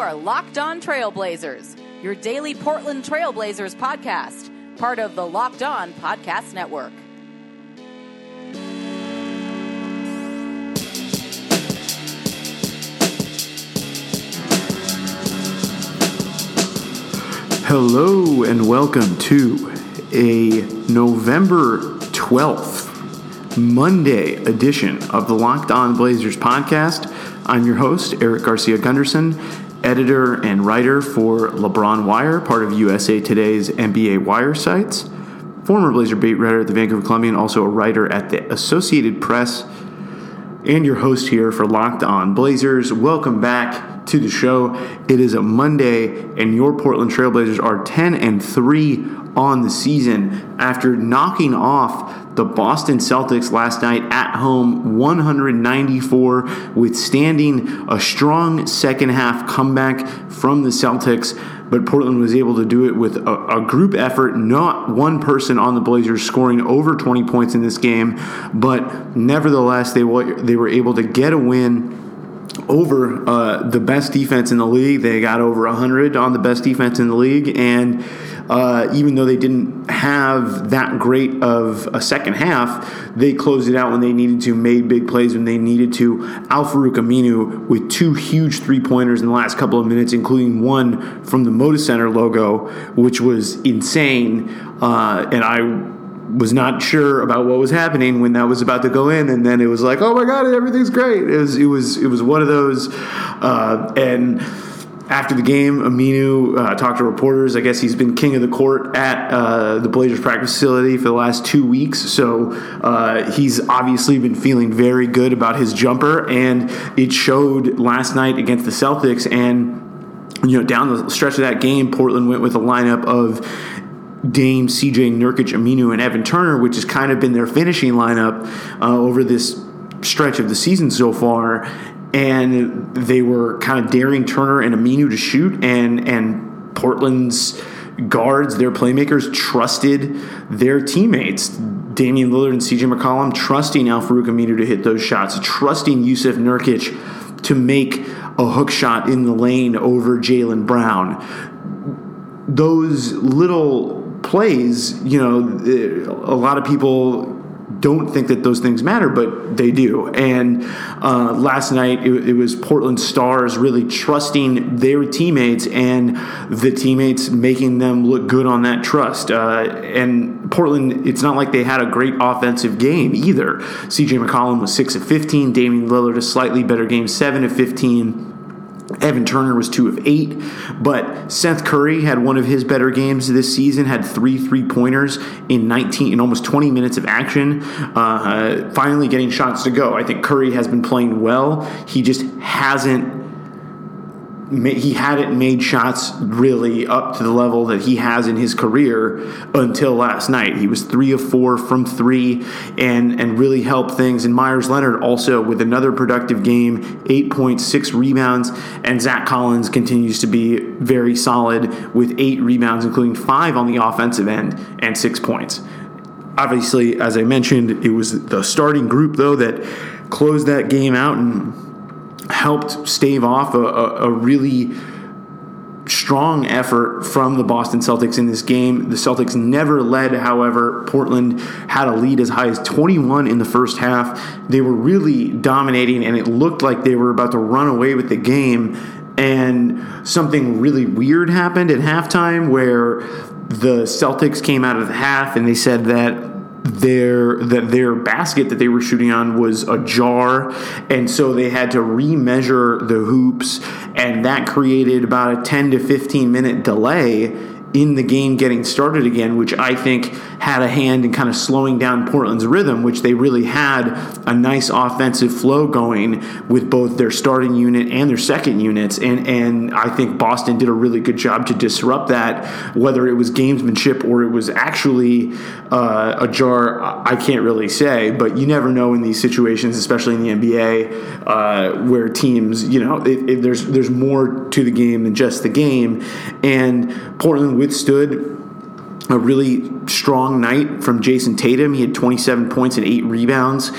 are Locked On Trailblazers, your daily Portland Trailblazers podcast, part of the Locked On Podcast Network. Hello and welcome to a November 12th, Monday edition of the Locked On Blazers podcast. I'm your host, Eric Garcia Gunderson, editor and writer for LeBron Wire, part of USA Today's NBA Wire sites, former Blazer beat writer at the Vancouver Columbian, also a writer at the Associated Press, and your host here for Locked On Blazers. Welcome back to the show. It is a Monday, and your Portland Trailblazers are 10 and 3 on the season after knocking off the Boston Celtics last night at home 194 withstanding a strong second half comeback from the Celtics but Portland was able to do it with a, a, group effort, not one person on the Blazers scoring over 20 points in this game, but nevertheless they were, they were able to get a win over uh, the best defense in the league. They got over 100 on the best defense in the league, and uh, even though they didn't have that great of a second half, they closed it out when they needed to, made big plays when they needed to. Al Farouq Aminu with two huge three pointers in the last couple of minutes, including one from the Moda Center logo, which was insane. Uh, and I was not sure about what was happening when that was about to go in, and then it was like, oh my god, everything's great. It was it was it was one of those, uh, and after the game, Aminu uh, talked to reporters. I guess he's been king of the court at uh, the Blazers practice facility for the last two weeks. So uh, he's obviously been feeling very good about his jumper, and it showed last night against the Celtics. And you know, down the stretch of that game, Portland went with a lineup of Dame, CJ Nurkic, Aminu, and Evan Turner, which has kind of been their finishing lineup uh, over this stretch of the season so far and they were kind of daring Turner and Aminu to shoot, and and Portland's guards, their playmakers, trusted their teammates. Damian Lillard and CJ McCollum trusting Al Farouq Aminu to hit those shots, trusting Jusuf Nurkic to make a hook shot in the lane over Jaylen Brown. Those little plays, you know, a lot of people don't think that those things matter, but they do. And uh, last night, it, it, was Portland Stars really trusting their teammates and the teammates making them look good on that trust. Uh, and Portland, it's not like they had a great offensive game either. CJ McCollum was 6 of 15, Damian Lillard a slightly better game, 7 of 15. Evan Turner was two of eight, but Seth Curry had one of his better games this season. Had three three pointers in 19 in almost 20 minutes of action. Uh, finally getting shots to go. I think Curry has been playing well. He just hasn't he hadn't made shots really up to the level that he has in his career until last night. He was three of four from three and and really helped things. And Meyers Leonard also with another productive game, eight point six rebounds, and Zach Collins continues to be very solid with eight rebounds, including five on the offensive end and six points. Obviously, as I mentioned, it was the starting group though that closed that game out and helped stave off a, a, a really strong effort from the Boston Celtics in this game. The Celtics never led, however. Portland had a lead as high as 21 in the first half. They were really dominating, and it looked like they were about to run away with the game. And something really weird happened at halftime where the Celtics came out of the half and they said that their that their basket that they were shooting on was ajar and so they had to remeasure the hoops and that created about a 10 to 15 minute delay in the game getting started again, which I think had a hand in kind of slowing down Portland's rhythm, which they really had a nice offensive flow going with both their starting unit and their second units. And, and I think Boston did a really good job to disrupt that, whether it was gamesmanship or it was actually uh, a jar, I can't really say, but you never know in these situations, especially in the NBA, uh, where teams, you know, it, it, there's, there's more to the game than just the game. And Portland withstood a really strong night from Jayson Tatum. He had 27 points and eight rebounds.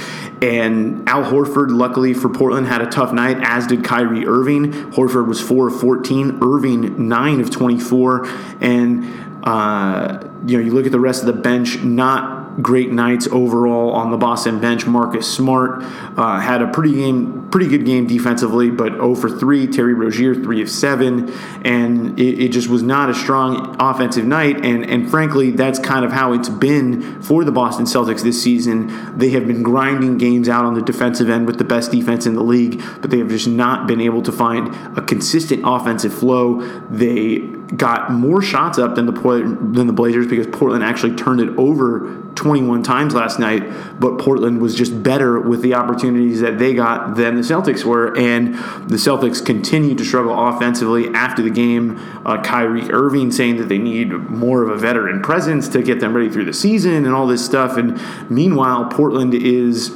And Al Horford, luckily for Portland, had a tough night, as did Kyrie Irving. Horford was 4 of 14, Irving 9 of 24. And, uh, you know, you look at the rest of the bench, not great nights overall on the Boston bench. Marcus Smart uh, had a pretty game, pretty good game defensively, but 0 for 3. Terry Rozier 3 of 7, and it, it, just was not a strong offensive night. And and frankly, that's kind of how it's been for the Boston Celtics this season. They have been grinding games out on the defensive end with the best defense in the league, but they have just not been able to find a consistent offensive flow. They got more shots up than the than the Blazers because Portland actually turned it over 21 times last night, but Portland was just better with the opportunities that they got than the Celtics were, and the Celtics continued to struggle offensively after the game. Uh, Kyrie Irving saying that they need more of a veteran presence to get them ready through the season and all this stuff, and meanwhile Portland is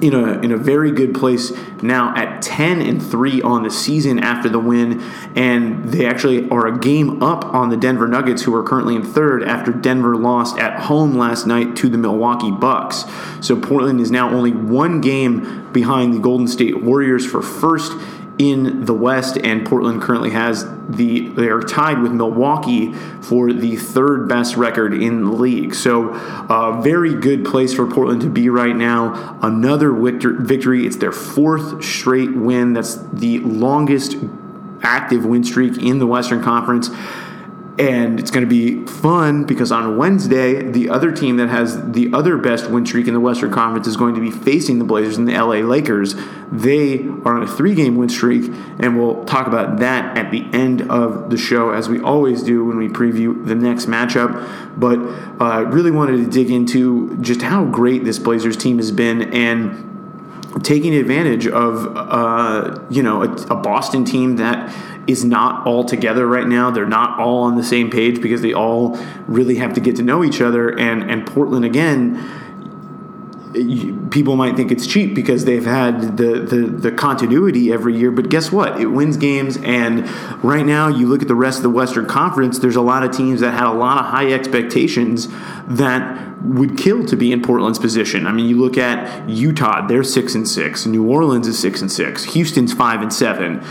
in a in a very good place now at 10 and 3 on the season after the win and they actually are a game up on the Denver Nuggets who are currently in third after Denver lost at home last night to the Milwaukee Bucks. So Portland is now only one game behind the Golden State Warriors for first in the West, and Portland currently has the they are tied with Milwaukee for the third best record in the league. So, a very good place for Portland to be right now. Another victory. It's their fourth straight win. That's the longest active win streak in the Western Conference. And it's going to be fun because on Wednesday, the other team that has the other best win streak in the Western Conference is going to be facing the Blazers and the LA Lakers. They are on a three game win streak, and we'll talk about that at the end of the show, as we always do when we preview the next matchup. But I uh, really wanted to dig into just how great this Blazers team has been and taking advantage of uh, you know a, a, Boston team that is not all together right now. They're not all on the same page because they all really have to get to know each other. And and Portland again. People might think it's cheap because they've had the, the, the continuity every year, but guess what? It wins games, and right now you look at the rest of the Western Conference. There's a lot of teams that had a lot of high expectations that would kill to be in Portland's position. I mean, you look at Utah; they're six and six. New Orleans is six and six. Houston's five and seven.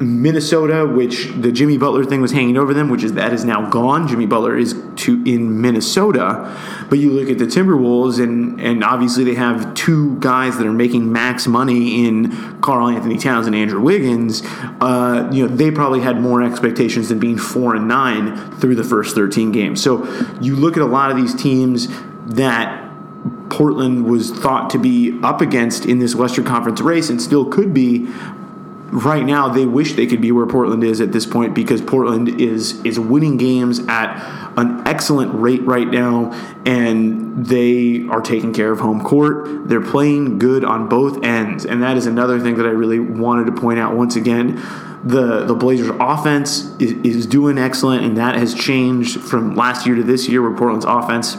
Minnesota, which the Jimmy Butler thing was hanging over them, which is that is now gone. Jimmy Butler is to in Minnesota, but you look at the Timberwolves, and and obviously they have two guys that are making max money in Karl-Anthony Towns and Andrew Wiggins. Uh, you know they probably had more expectations than being four and nine through the first thirteen games. So you look at a lot of these teams that Portland was thought to be up against in this Western Conference race and still could be, right now they wish they could be where Portland is at this point because Portland is is winning games at an excellent rate right now and they are taking care of home court. They're playing good on both ends and that is another thing that I really wanted to point out once again. The the Blazers offense is, is doing excellent and that has changed from last year to this year where Portland's offense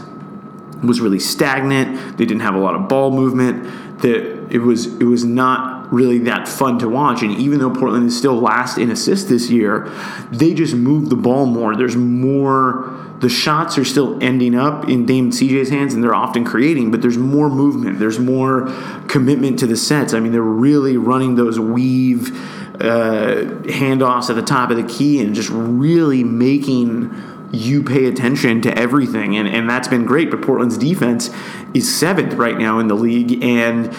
was really stagnant. They didn't have a lot of ball movement. That it was it was not really that fun to watch. And even though Portland is still last in assists this year, they just move the ball more. There's more. The shots are still ending up in Dame CJ's hands, and they're often creating, but there's more movement. There's more commitment to the sets. I mean, they're really running those weave uh, handoffs at the top of the key and just really making you pay attention to everything. And, and that's been great. But Portland's defense is seventh right now in the league. And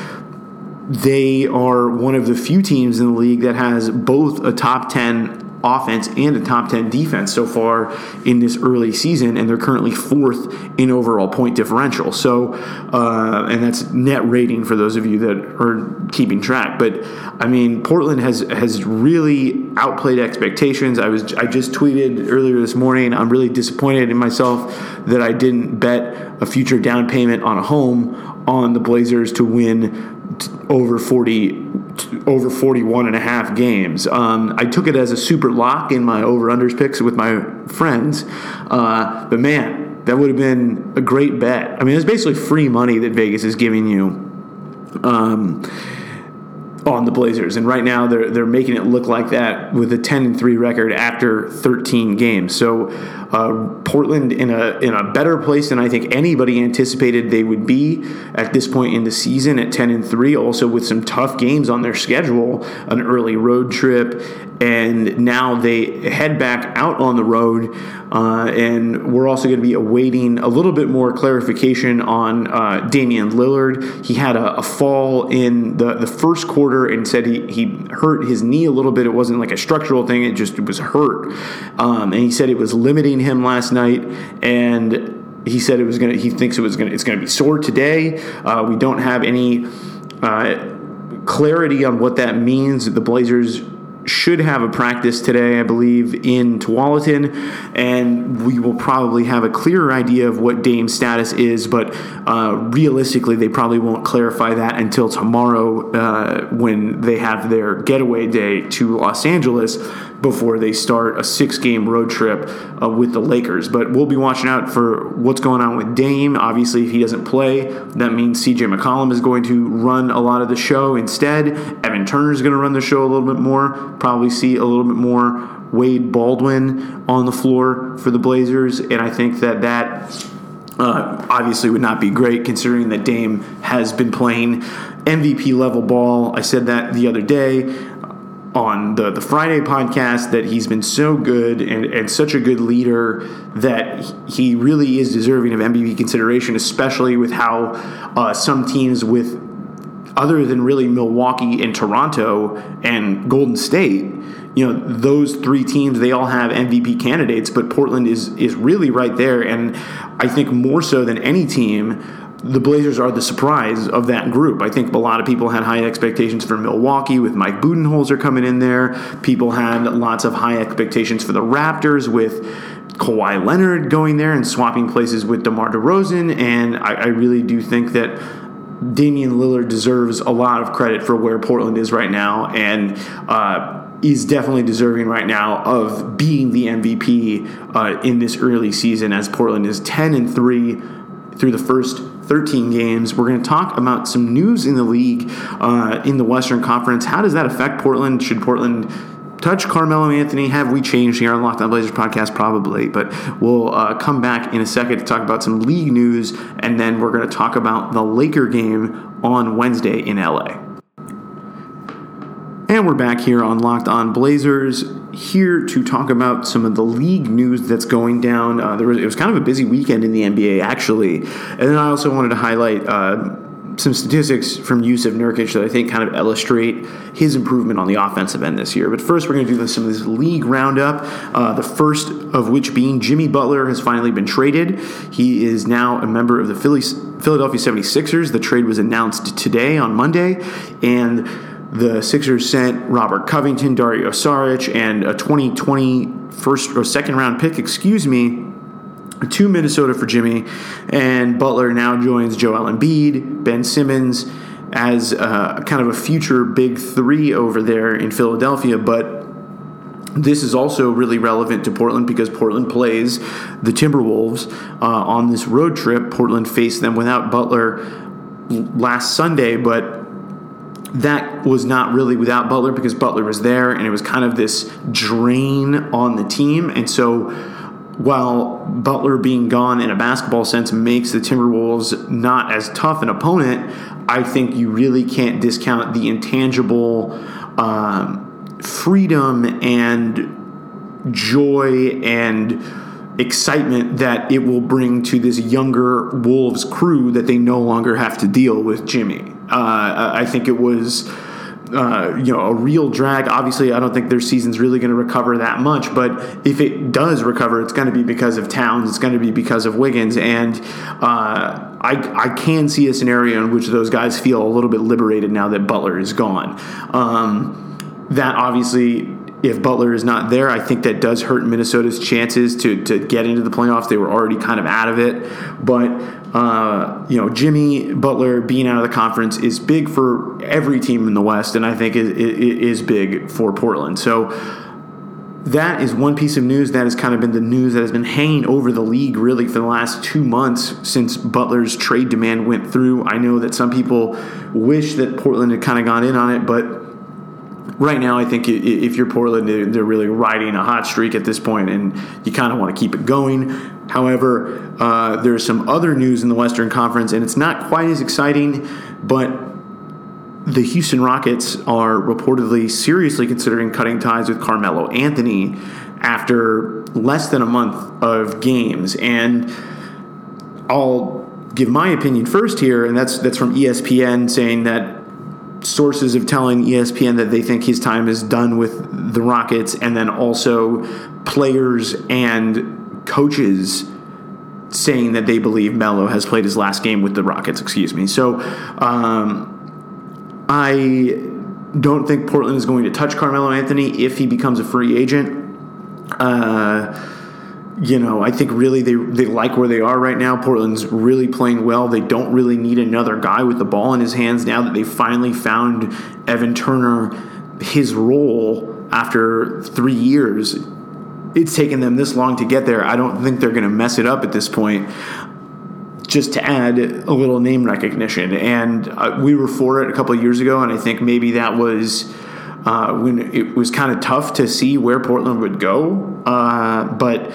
they are one of the few teams in the league that has both a top 10 offense and a top 10 defense so far in this early season, and they're currently fourth in overall point differential. So, uh, and that's net rating for those of you that are keeping track. But I mean, Portland has has really outplayed expectations. I was I just tweeted earlier this morning. I'm really disappointed in myself that I didn't bet a future down payment on a home on the Blazers to win over 40 over 41 and a half games. Um, I took it as a super lock in my over unders picks with my friends. Uh, but man, that would have been a great bet. I mean, it's basically free money that Vegas is giving you. Um, on the Blazers, and right now they're they're making it look like that with a 10 and 3 record after 13 games. So uh, Portland in a in a better place than I think anybody anticipated they would be at this point in the season at 10 and 3. Also with some tough games on their schedule, an early road trip, and now they head back out on the road. Uh, and we're also going to be awaiting a little bit more clarification on uh, Damian Lillard. He had a, a, fall in the, the first quarter and said he, he hurt his knee a little bit. It wasn't like a structural thing, it just it was hurt. Um, and he said it was limiting him last night. And he said it was to, he thinks it was to, it's to be sore today. Uh, we don't have any uh, clarity on what that means. The Blazers should have a practice today, I believe, in Tualatin, and we will probably have a clearer idea of what Dame's status is. But uh, realistically, they probably won't clarify that until tomorrow uh, when they have their getaway day to Los Angeles before they start a six game road trip uh, with the Lakers. But we'll be watching out for what's going on with Dame. Obviously, if he doesn't play, that means CJ McCollum is going to run a lot of the show instead. Evan Turner is going to run the show a little bit more. Probably see a little bit more Wade Baldwin on the floor for the Blazers. And I think that that. Uh, obviously would not be great considering that Dame has been playing MVP level ball. I said that the other day on the, the Friday podcast that he's been so good and, and such a good leader that he really is deserving of MVP consideration, especially with how uh, some teams with other than really Milwaukee and Toronto and Golden State, you know, those three teams they all have MVP candidates, but Portland is is really right there. And I think more so than any team the Blazers are the surprise of that group. I think a lot of people had high expectations for Milwaukee with Mike Budenholzer coming in there. People had lots of high expectations for the Raptors with Kawhi Leonard going there and swapping places with DeMar DeRozan. And I, I really do think that Damian Lillard deserves a lot of credit for where Portland is right now. And, uh, is definitely deserving right now of being the MVP uh, in this early season as Portland is 10 and 3 through the first 13 games. We're going to talk about some news in the league uh, in the Western Conference. How does that affect Portland? Should Portland touch Carmelo Anthony? Have we changed here on Locked On Blazers podcast? Probably, but we'll uh, come back in a second to talk about some league news, and then we're going to talk about the Laker game on Wednesday in LA. And we're back here on Locked On Blazers, here to talk about some of the league news that's going down. Uh, there was, it was kind of a busy weekend in the NBA, actually. And then I also wanted to highlight uh, some statistics from Jusuf Nurkic that I think kind of illustrate his improvement on the offensive end this year. But first, we're going to do some of this league roundup. Uh, the first of which being Jimmy Butler has finally been traded. He is now a member of the Phillies, Philadelphia 76ers. The trade was announced today on Monday. And the Sixers sent Robert Covington, Dario Saric, and a 2020 first or second round pick, excuse me, to Minnesota for Jimmy. And Butler now joins Joel Embiid, Ben Simmons as uh, kind of a future big three over there in Philadelphia. But this is also really relevant to Portland because Portland plays the Timberwolves uh, on this road trip. Portland faced them without Butler last Sunday, but that was not really without Butler because Butler was there and it was kind of this drain on the team. And so while Butler being gone in a basketball sense makes the Timberwolves not as tough an opponent, I think you really can't discount the intangible um, freedom and joy and excitement that it will bring to this younger Wolves crew that they no longer have to deal with Jimmy. Uh, I think it was. Uh, you know, a real drag. Obviously, I don't think their season's really going to recover that much, but if it does recover, it's going to be because of Towns. It's going to be because of Wiggins, and uh, I, I can see a scenario in which those guys feel a little bit liberated now that Butler is gone. Um, that obviously if Butler is not there, I think that does hurt Minnesota's chances to, to get into the playoffs. They were already kind of out of it. But, uh, you know, Jimmy Butler being out of the conference is big for every team in the West, and I think it, it is big for Portland. So that is one piece of news that has kind of been the news that has been hanging over the league really for the last two months since Butler's trade demand went through. I know that some people wish that Portland had kind of gone in on it, but right now I think if you're Portland, they're really riding a hot streak at this point, and you kind of want to keep it going. However, uh, there's some other news in the Western Conference, and it's not quite as exciting, but the Houston Rockets are reportedly seriously considering cutting ties with Carmelo Anthony after less than a month of games. And I'll give my opinion first here, and that's that's from ESPN saying that sources of telling ESPN that they think his time is done with the Rockets, and then also players and coaches saying that they believe Melo has played his last game with the Rockets. Excuse me. So. Um, I don't think Portland is going to touch Carmelo Anthony if he becomes a free agent. Uh, you know, I think really they they like where they are right now. Portland's really playing well. They don't really need another guy with the ball in his hands now that they finally found Evan Turner his role after three years. It's taken them this long to get there. I don't think they're going to mess it up at this point just to add a little name recognition. And uh, we were for it a couple of years ago, and I think maybe that was uh, when it was kind of tough to see where Portland would go. Uh, but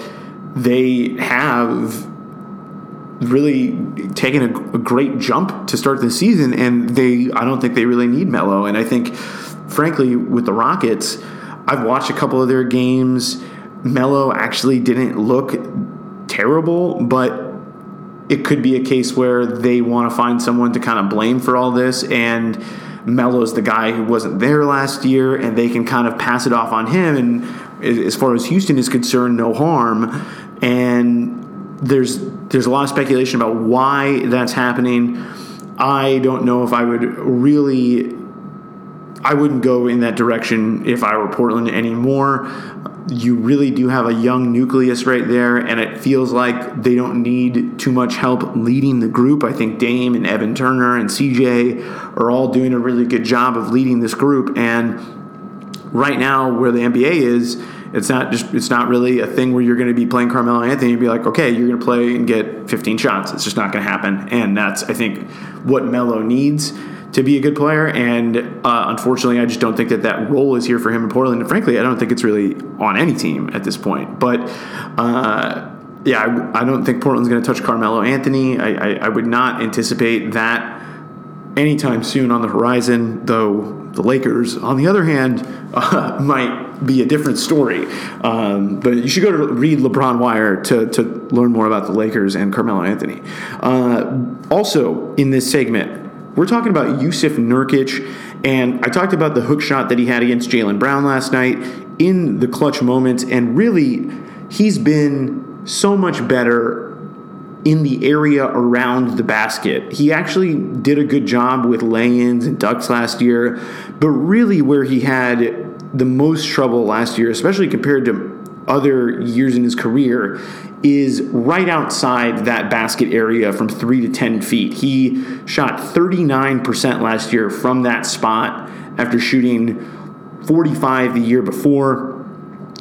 they have really taken a, a, great jump to start the season, and they I don't think they really need Melo. And I think, frankly, with the Rockets, I've watched a couple of their games. Melo actually didn't look terrible, but it could be a case where they want to find someone to kind of blame for all this and Melo's the guy who wasn't there last year and they can kind of pass it off on him and as far as Houston is concerned no harm and there's there's a lot of speculation about why that's happening I don't know if I would really I wouldn't go in that direction if I were Portland anymore you really do have a young nucleus right there, and it feels like they don't need too much help leading the group. I think Dame and Evan Turner and CJ are all doing a really good job of leading this group. And right now, where the NBA is, it's not just it's not really a thing where you're going to be playing Carmelo Anthony and be like, okay, you're going to play and get 15 shots. It's just not going to happen. And that's I think what Melo needs to be a good player. And uh, unfortunately, I just don't think that that role is here for him in Portland. And frankly, I don't think it's really on any team at this point. But uh, yeah, I, I, don't think Portland's going to touch Carmelo Anthony. I, I, I, would not anticipate that anytime soon on the horizon, though the Lakers, on the other hand, uh, might be a different story. Um, but you should go to read LeBron Wire to, to learn more about the Lakers and Carmelo Anthony. Uh, also, in this segment, we're talking about Jusuf Nurkic, and I talked about the hook shot that he had against Jaylen Brown last night in the clutch moments, and really, he's been so much better in the area around the basket. He actually did a good job with lay-ins and ducks last year, but really where he had the most trouble last year, especially compared to other years in his career, is right outside that basket area from three to 10 feet. He shot 39% last year from that spot after shooting 45 the year before.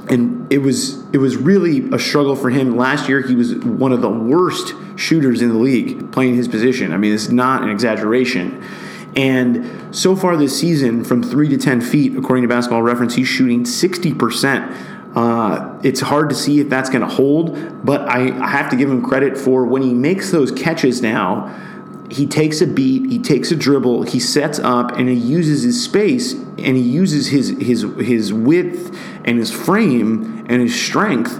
And it was it was really a struggle for him. Last year he was one of the worst shooters in the league playing his position. I mean, it's not an exaggeration. And so far this season, from three to 10 feet, according to basketball reference, he's shooting 60% uh, it's hard to see if that's going to hold, but I, I have to give him credit for when he makes those catches now. He takes a beat, he takes a dribble, he sets up, and he uses his space and he uses his his his width and his frame and his strength,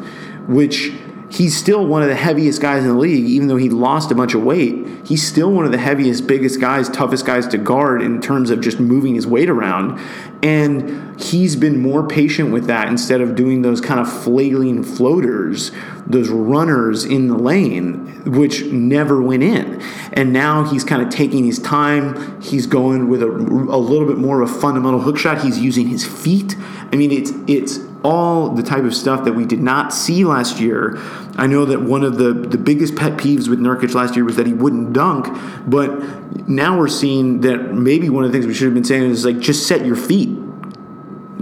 which he's still one of the heaviest guys in the league, even though he lost a bunch of weight. He's still one of the heaviest, biggest guys, toughest guys to guard in terms of just moving his weight around. And he's been more patient with that instead of doing those kind of flailing floaters, those runners in the lane, which never went in. And now he's kind of taking his time. He's going with a, a little bit more of a fundamental hook shot. He's using his feet. I mean, it's it's all the type of stuff that we did not see last year. I know that one of the, the biggest pet peeves with Nurkic last year was that he wouldn't dunk, but now we're seeing that maybe one of the things we should have been saying is like just set your feet,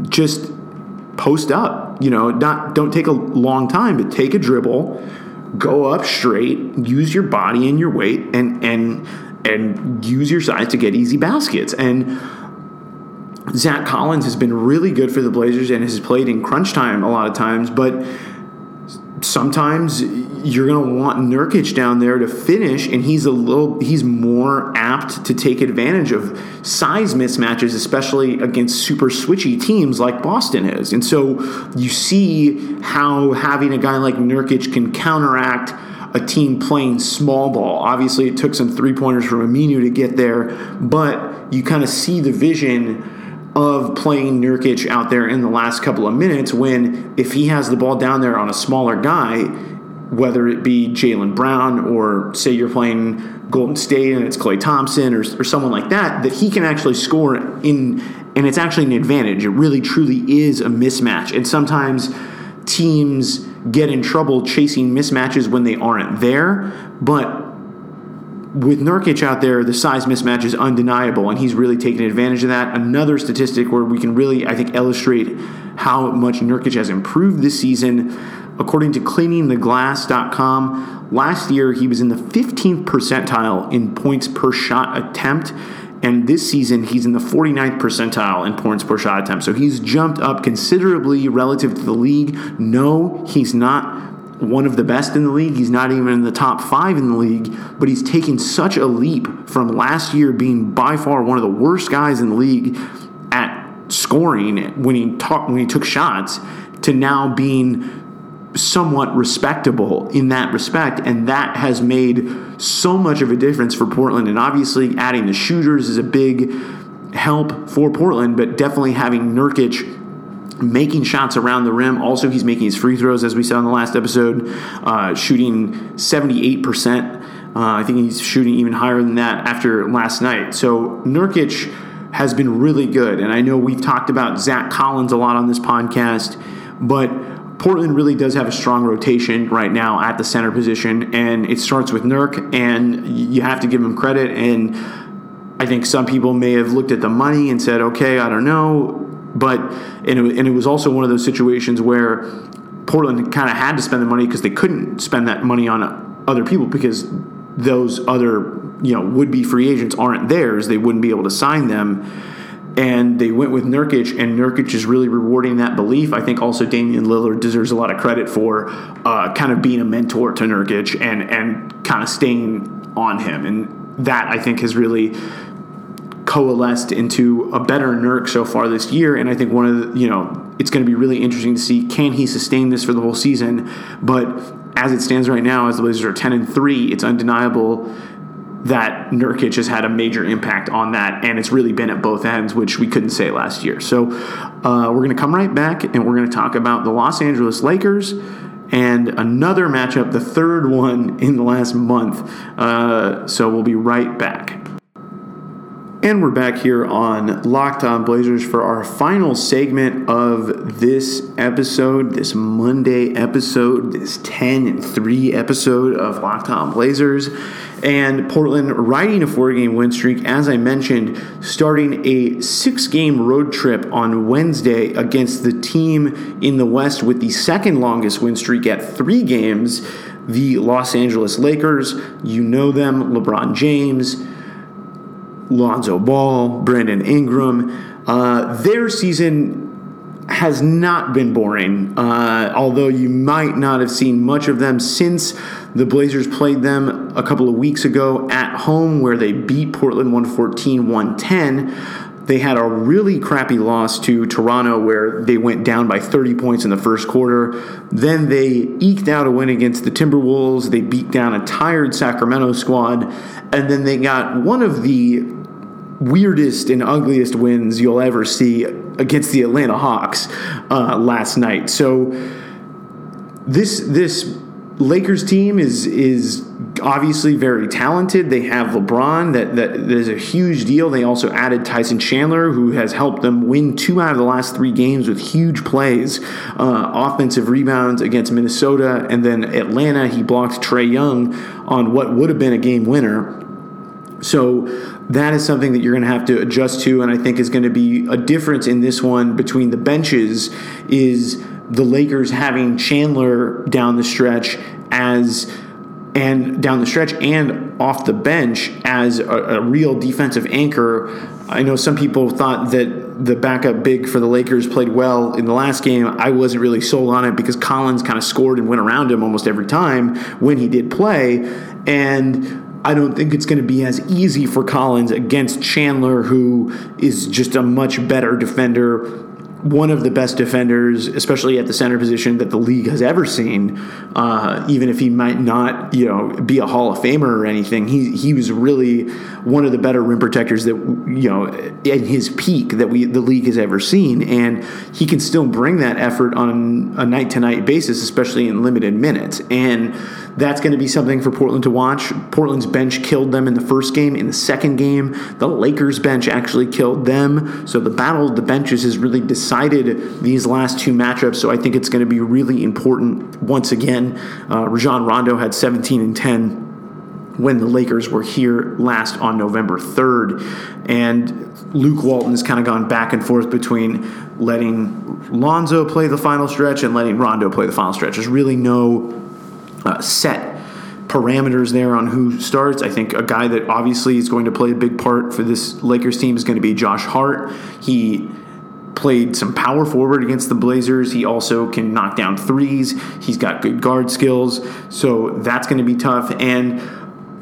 just post up. You know, not don't take a long time, but take a dribble, go up straight, use your body and your weight, and and and use your size to get easy baskets. And Zach Collins has been really good for the Blazers and has played in crunch time a lot of times, but sometimes you're going to want Nurkic down there to finish, and he's a little he's more apt to take advantage of size mismatches, especially against super switchy teams like Boston is. And so you see how having a guy like Nurkic can counteract a team playing small ball. Obviously, it took some three pointers from Aminu to get there, but you kind of see the vision of playing Nurkic out there in the last couple of minutes when if he has the ball down there on a smaller guy, whether it be Jaylen Brown or say you're playing Golden State and it's Klay Thompson or, or someone like that, that he can actually score in, and it's actually an advantage. It really truly is a mismatch. And sometimes teams get in trouble chasing mismatches when they aren't there, but with Nurkic out there, the size mismatch is undeniable, and he's really taken advantage of that. Another statistic where we can really, I think, illustrate how much Nurkic has improved this season. According to cleaningtheglass.com, last year he was in the 15th percentile in points per shot attempt, and this season he's in the 49th percentile in points per shot attempt. So he's jumped up considerably relative to the league. No, he's not one of the best in the league. He's not even in the top five in the league, but he's taken such a leap from last year being by far one of the worst guys in the league at scoring when he talk, when he took shots to now being somewhat respectable in that respect and that has made so much of a difference for Portland and obviously adding the shooters is a big help for Portland but definitely having Nurkic making shots around the rim. Also, he's making his free throws, as we saw in the last episode, uh, shooting 78%. Uh, I think he's shooting even higher than that after last night. So, Nurkic has been really good. And I know we've talked about Zach Collins a lot on this podcast, but Portland really does have a strong rotation right now at the center position, and it starts with Nurk, and you have to give him credit. And I think some people may have looked at the money and said, okay, I don't know. But and it, and it was also one of those situations where Portland kind of had to spend the money because they couldn't spend that money on other people because those other you know would be free agents aren't theirs. They wouldn't be able to sign them. And they went with Nurkic, and Nurkic is really rewarding that belief. I think also Damian Lillard deserves a lot of credit for uh, kind of being a mentor to Nurkic and and kind of staying on him. And that I think has really coalesced into a better Nurk so far this year. And I think one of the, you know, it's going to be really interesting to see can he sustain this for the whole season. But as it stands right now, as the Blazers are 10 and 3, it's undeniable that Nurkic has had a major impact on that, and it's really been at both ends, which we couldn't say last year. So uh, we're going to come right back and we're going to talk about the Los Angeles Lakers and another matchup, the third one in the last month. Uh, so we'll be right back. And we're back here on Locked On Blazers for our final segment of this episode, this Monday episode, this 10 and 3 episode of Locked On Blazers. And Portland riding a four game win streak, as I mentioned, starting a six game road trip on Wednesday against the team in the West with the second longest win streak at three games, the Los Angeles Lakers. You know them, LeBron James. Lonzo Ball, Brandon Ingram. Uh, their season has not been boring, uh, although you might not have seen much of them since the Blazers played them a couple of weeks ago at home, where they beat Portland 114 110. They had a really crappy loss to Toronto where they went down by 30 points in the first quarter. Then they eked out a win against the Timberwolves. They beat down a tired Sacramento squad. And then they got one of the weirdest and ugliest wins you'll ever see against the Atlanta Hawks uh, last night. So this this Lakers team is is obviously very talented. They have LeBron that that is a huge deal. They also added Tyson Chandler, who has helped them win two out of the last three games with huge plays, uh, offensive rebounds against Minnesota, and then Atlanta. He blocked Trae Young on what would have been a game winner. So that is something that you're going to have to adjust to, and I think is going to be a difference in this one between the benches is the Lakers having Chandler down the stretch as and down the stretch and off the bench as a, a, real defensive anchor. I know some people thought that the backup big for the Lakers played well in the last game. I wasn't really sold on it because Collins kind of scored and went around him almost every time when he did play. And I don't think it's going to be as easy for Collins against Chandler, who is just a much better defender one of the best defenders, especially at the center position that the league has ever seen. Uh, even if he might not, you know, be a Hall of Famer or anything, he he was really one of the better rim protectors that you know at his peak that we the league has ever seen, and he can still bring that effort on a night to night basis, especially in limited minutes. And that's going to be something for Portland to watch. Portland's bench killed them in the first game. In the second game, the Lakers bench actually killed them. So the battle of the benches has really decided these last two matchups. So I think it's going to be really important once again. Uh, Rajon Rondo had 17 and 10 when the Lakers were here last on November 3rd. And Luke Walton has kind of gone back and forth between letting Lonzo play the final stretch and letting Rondo play the final stretch. There's really no uh, set parameters there on who starts. I think a guy that obviously is going to play a big part for this Lakers team is going to be Josh Hart. He played some power forward against the Blazers. He also can knock down threes. He's got good guard skills. So that's going to be tough. And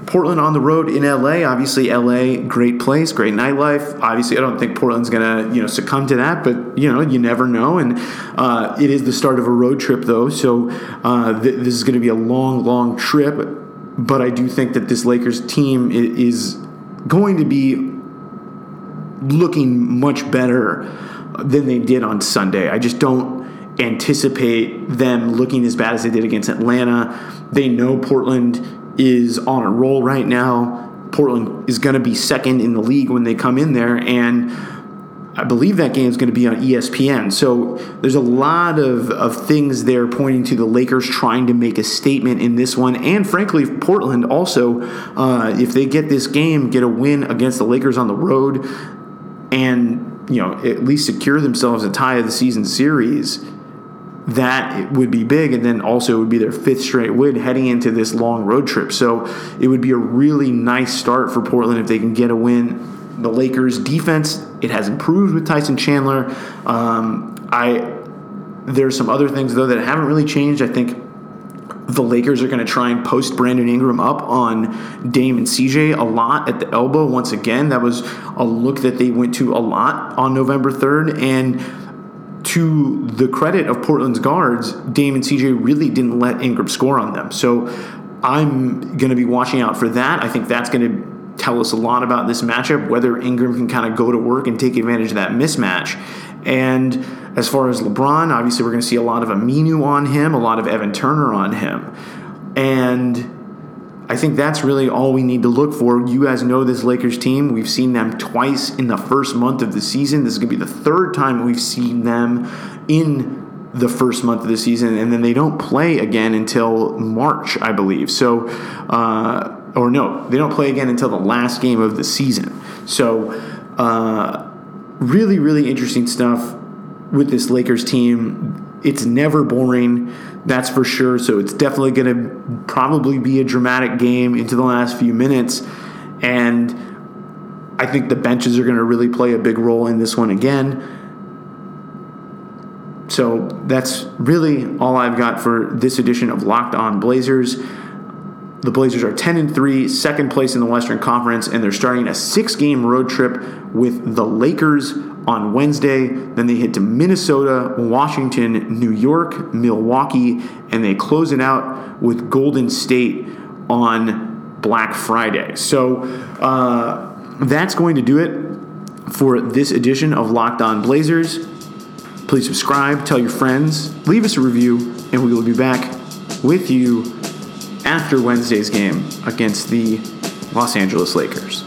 Portland on the road in LA. Obviously, LA, great place, great nightlife. Obviously, I don't think Portland's gonna you know succumb to that, but you know you never know. And uh, it is the start of a road trip, though, so uh, th- this is going to be a long, long trip. But I do think that this Lakers team is going to be looking much better than they did on Sunday. I just don't anticipate them looking as bad as they did against Atlanta. They know Portland is on a roll right now. Portland is going to be second in the league when they come in there, and I believe that game is going to be on ESPN. So there's a lot of, of things there pointing to the Lakers trying to make a statement in this one. And frankly, Portland also, uh, if they get this game, get a win against the Lakers on the road, and you know at least secure themselves a tie of the season series that would be big, and then also it would be their fifth straight win heading into this long road trip. So it would be a really nice start for Portland if they can get a win. The Lakers' defense it has improved with Tyson Chandler. Um, I there's some other things though that haven't really changed. I think the Lakers are going to try and post Brandon Ingram up on Dame and CJ a lot at the elbow once again. That was a look that they went to a lot on November 3rd. And to the credit of Portland's guards, Dame and CJ really didn't let Ingram score on them. So I'm going to be watching out for that. I think that's going to tell us a lot about this matchup, whether Ingram can kind of go to work and take advantage of that mismatch. And as far as LeBron, obviously we're going to see a lot of Aminu on him, a lot of Evan Turner on him. And I think that's really all we need to look for. You guys know this Lakers team. We've seen them twice in the first month of the season. This is going to be the third time we've seen them in the first month of the season, and then they don't play again until March, I believe. So, uh, or no, they don't play again until the last game of the season. So, uh, really, really interesting stuff with this Lakers team. It's never boring, that's for sure. So it's definitely going to probably be a dramatic game into the last few minutes. And I think the benches are going to really play a big role in this one again. So that's really all I've got for this edition of Locked On Blazers. The Blazers are 10 and 3, second place in the Western Conference, and they're starting a six game road trip with the Lakers on Wednesday. Then they head to Minnesota, Washington, New York, Milwaukee, and they close it out with Golden State on Black Friday. So uh, that's going to do it for this edition of Locked On Blazers. Please subscribe, tell your friends, leave us a review, and we will be back with you after Wednesday's game against the Los Angeles Lakers.